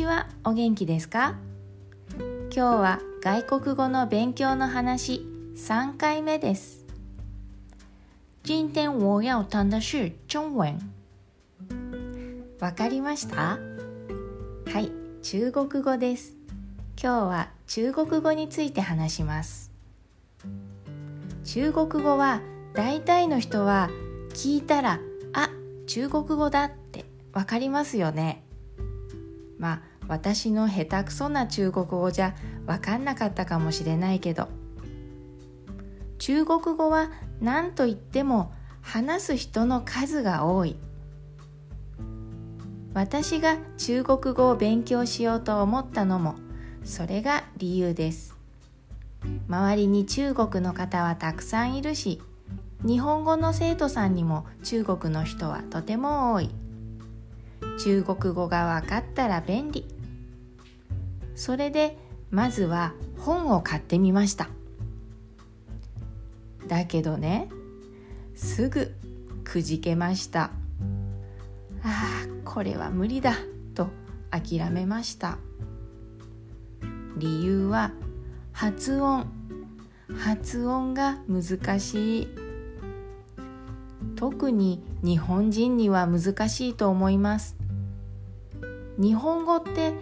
ちはお元気ですか？今日は外国語の勉強の話3回目です。今天我要谈的是中文。わかりました？はい中国語です。今日は中国語について話します。中国語は大体の人は聞いたらあ中国語だってわかりますよね。まあ私の下手くそな中国語じゃ分かんなかったかもしれないけど。中国語は何と言っても話す人の数が多い。私が中国語を勉強しようと思ったのもそれが理由です。周りに中国の方はたくさんいるし日本語の生徒さんにも中国の人はとても多い。中国語が分かったら便利。それでまずは本を買ってみました。だけどねすぐくじけました。ああこれは無理だと諦めました。理由は発音。発音が難しい。特に日本人には難しいと思います。日本語って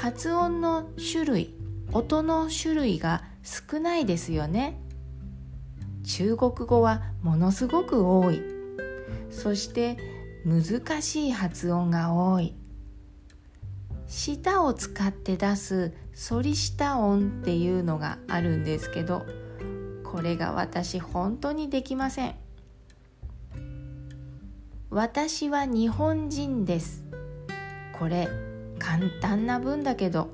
発音の種類音の種類が少ないですよね。中国語はものすごく多い。そして難しい発音が多い。舌を使って出す反り舌音っていうのがあるんですけどこれが私本当にできません。私は日本人です。これ簡単な文だけど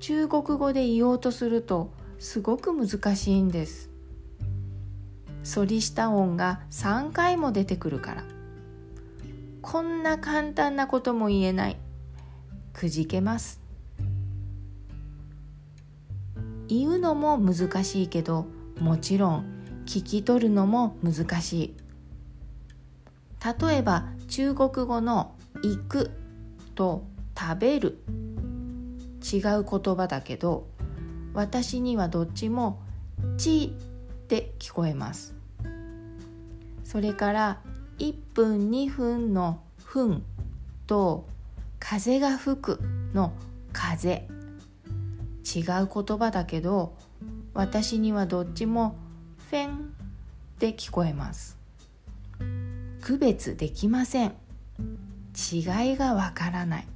中国語で言おうとするとすごく難しいんです。反りした音が3回も出てくるから。こんな簡単なことも言えない。くじけます。言うのも難しいけどもちろん聞き取るのも難しい。例えば中国語の「行く」と「食べる」違う言葉だけど私にはどっちも「ち」って聞こえます。それから1分2分の「分」と「風が吹く」の「風」違う言葉だけど私にはどっちも「フェン」って聞こえます。区別できません。違いがわからない。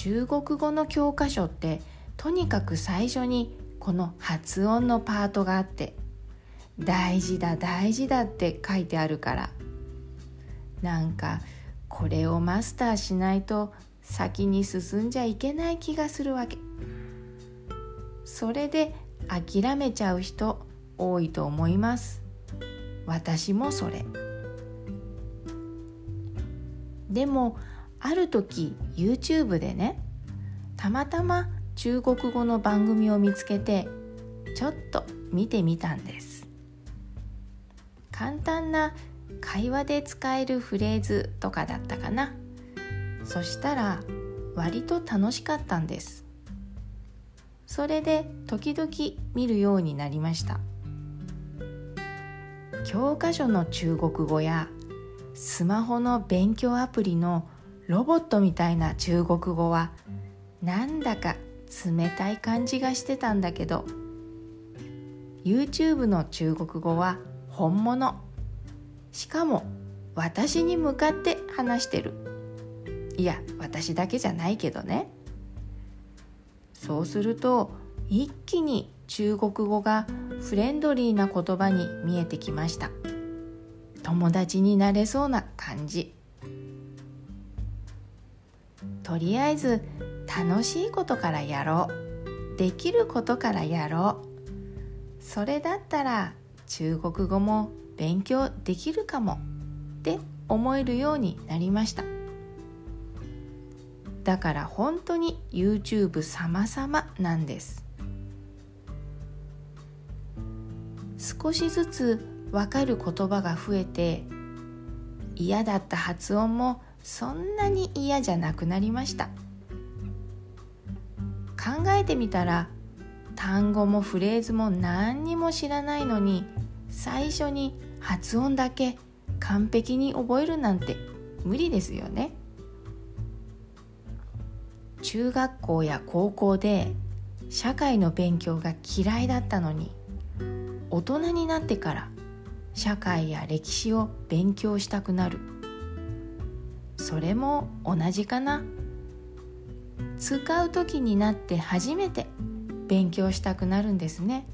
中国語の教科書ってとにかく最初にこの発音のパートがあって大事だ大事だって書いてあるから。なんかこれをマスターしないと先に進んじゃいけない気がするわけ。それで諦めちゃう人多いと思います。私もそれ。でもある時 YouTube でねたまたま中国語の番組を見つけてちょっと見てみたんです。簡単な会話で使えるフレーズとかだったかな。そしたら割と楽しかったんです。それで時々見るようになりました。教科書の中国語やスマホの勉強アプリのロボットみたいな中国語はなんだか冷たい感じがしてたんだけど。YouTube の中国語は本物。しかも私に向かって話してる。いや私だけじゃないけどね。そうすると一気に中国語がフレンドリーな言葉に見えてきました。友達になれそうな感じ。とりあえず楽しいことからやろう。できることからやろう。それだったら中国語も勉強できるかもって思えるようになりました。だから本当に YouTube 様々なんです。少しずつわかる言葉が増えて嫌だった発音もそんなに嫌じゃなくなりました。考えてみたら単語もフレーズも何にも知らないのに最初に発音だけ完璧に覚えるなんて無理ですよね。中学校や高校で社会の勉強が嫌いだったのに大人になってから社会や歴史を勉強したくなる。それも同じかな。使う時になって初めて勉強したくなるんですね。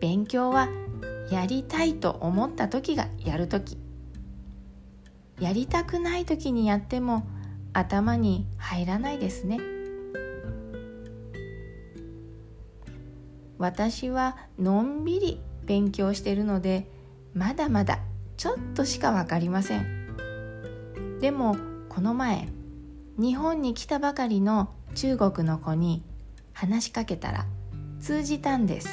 勉強はやりたいと思った時がやる時。やりたくない時にやっても頭に入らないですね。私はのんびり勉強してるのでまだまだちょっとしか分かりません。でもこの前日本に来たばかりの中国の子に話しかけたら通じたんです。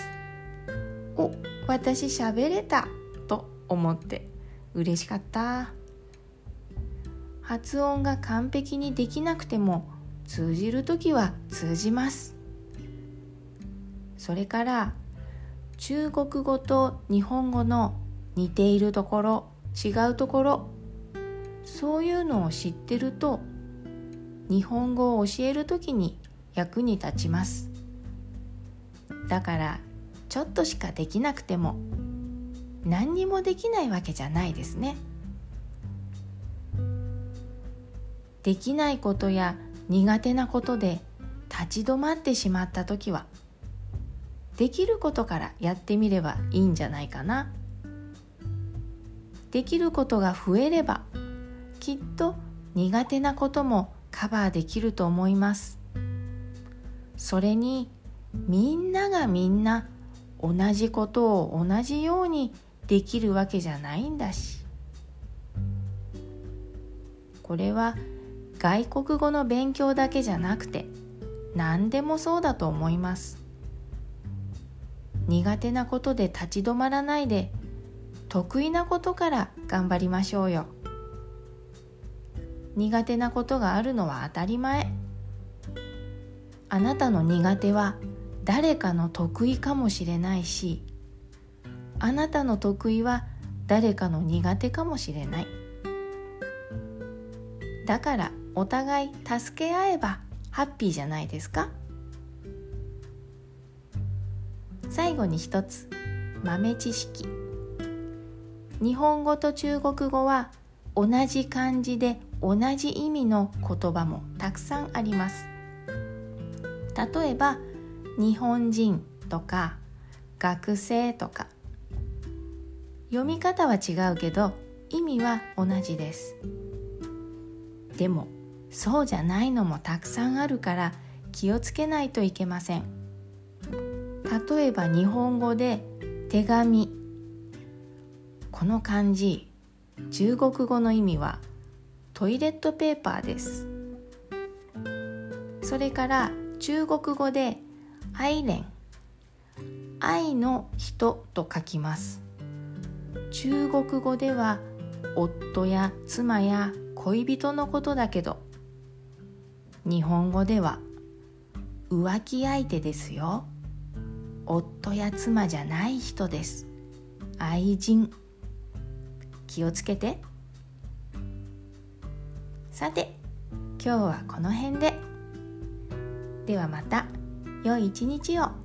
お私喋れたと思って嬉しかった。発音が完璧にできなくても通じる時は通じます。それから中国語と日本語の似ているところ違うところそういうのを知ってると日本語を教える時に役に立ちます。だからちょっとしかできなくても何にもできないわけじゃないですね。できないことや苦手なことで立ち止まってしまった時はできることからやってみればいいんじゃないかな。できることが増えればきっと苦手なこともカバーできると思います。それにみんながみんな同じことを同じようにできるわけじゃないんだし。これは外国語の勉強だけじゃなくて何でもそうだと思います。苦手なことで立ち止まらないで得意なことから頑張りましょうよ。苦手なことがあるのは当たり前。あなたの苦手は誰かの得意かもしれないしあなたの得意は誰かの苦手かもしれない。だからお互い助け合えばハッピーじゃないですか。最後に一つ豆知識。日本語と中国語は同じ漢字で同じ意味の言葉もたくさんあります。例えば日本人とか学生とか。読み方は違うけど意味は同じです。でもそうじゃないのもたくさんあるから気をつけないといけません。例えば日本語で手紙。この漢字中国語の意味はトイレットペーパーです。それから中国語で愛恋愛の人と書きます。中国語では夫や妻や恋人のことだけど。日本語では浮気相手ですよ。夫や妻じゃない人です。愛人。気をつけて。さて今日はこの辺で。ではまた良い一日を。